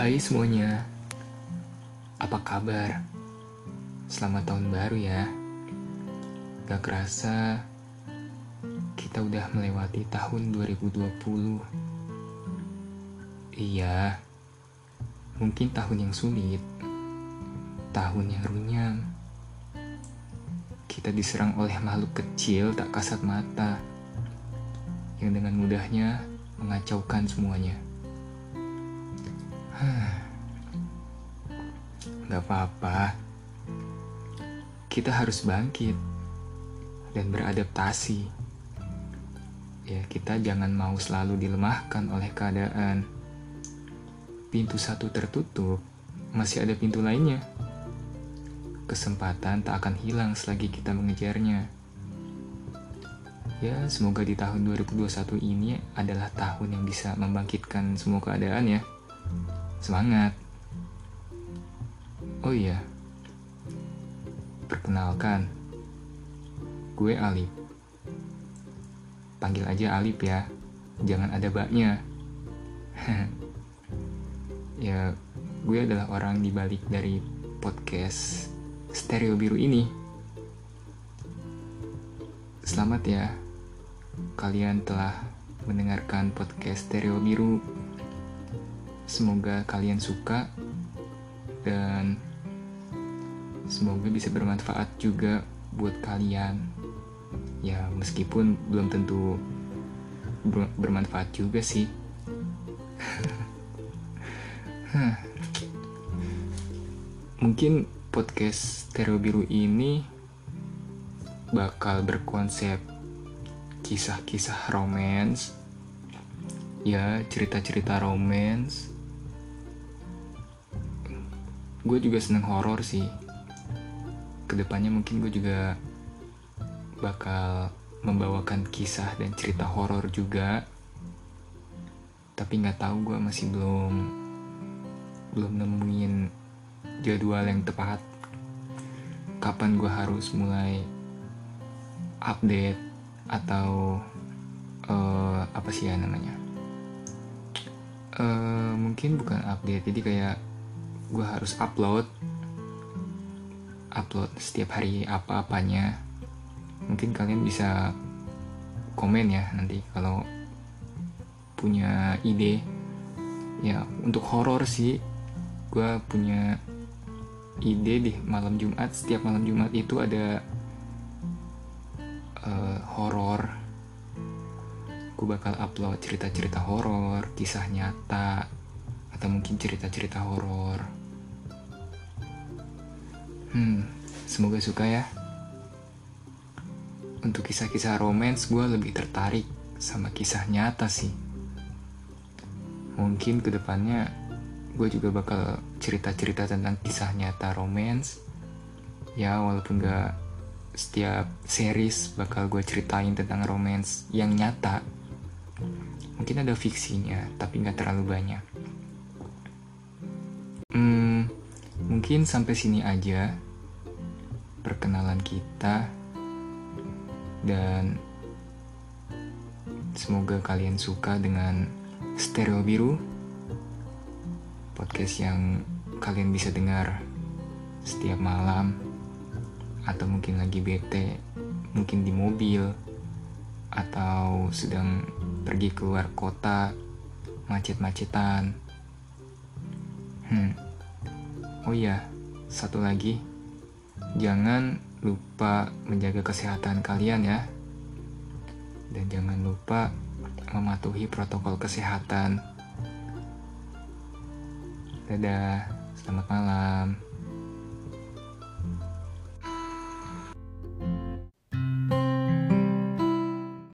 Hai semuanya, apa kabar? Selamat tahun baru ya. Gak kerasa kita udah melewati tahun 2020. Iya, mungkin tahun yang sulit, tahun yang runyam. Kita diserang oleh makhluk kecil tak kasat mata yang dengan mudahnya mengacaukan semuanya. Gak apa-apa. Kita harus bangkit dan beradaptasi. Ya, kita jangan mau selalu dilemahkan oleh keadaan. Pintu satu tertutup, masih ada pintu lainnya. Kesempatan tak akan hilang selagi kita mengejarnya. Ya, semoga di tahun 2021 ini adalah tahun yang bisa membangkitkan semua keadaan ya. Semangat. Oh iya. Perkenalkan. Gue Alip. Panggil aja Alip ya. Jangan ada baknya. ya, gue adalah orang di balik dari podcast Stereo Biru ini. Selamat ya. Kalian telah mendengarkan podcast Stereo Biru Semoga kalian suka dan semoga bisa bermanfaat juga buat kalian. Ya, meskipun belum tentu bermanfaat juga sih. Mungkin podcast Stereo Biru ini bakal berkonsep kisah-kisah romance ya cerita-cerita romance gue juga seneng horor sih. Ke depannya mungkin gue juga bakal membawakan kisah dan cerita horor juga. Tapi nggak tahu gue masih belum belum nemuin jadwal yang tepat. Kapan gue harus mulai update atau uh, apa sih ya namanya? Uh, mungkin bukan update jadi kayak gue harus upload upload setiap hari apa-apanya. Mungkin kalian bisa komen ya nanti kalau punya ide. Ya untuk horor sih gue punya ide di malam Jumat. Setiap malam Jumat itu ada uh, horor. Gue bakal upload cerita-cerita horor kisah nyata atau mungkin cerita-cerita horor Hmm, semoga suka ya. Untuk kisah-kisah romance, gue lebih tertarik sama kisah nyata sih. Mungkin ke depannya gue juga bakal cerita-cerita tentang kisah nyata romance. Ya, walaupun gak setiap series bakal gue ceritain tentang romance yang nyata. Mungkin ada fiksinya, tapi gak terlalu banyak. Hmm, Mungkin sampai sini aja perkenalan kita. Dan semoga kalian suka dengan Stereo Biru podcast yang kalian bisa dengar setiap malam. Atau mungkin lagi bete mungkin di mobil atau sedang pergi keluar kota macet-macetan. Hmm Oh iya, satu lagi. Jangan lupa menjaga kesehatan kalian ya. Dan jangan lupa mematuhi protokol kesehatan. Dadah, selamat malam.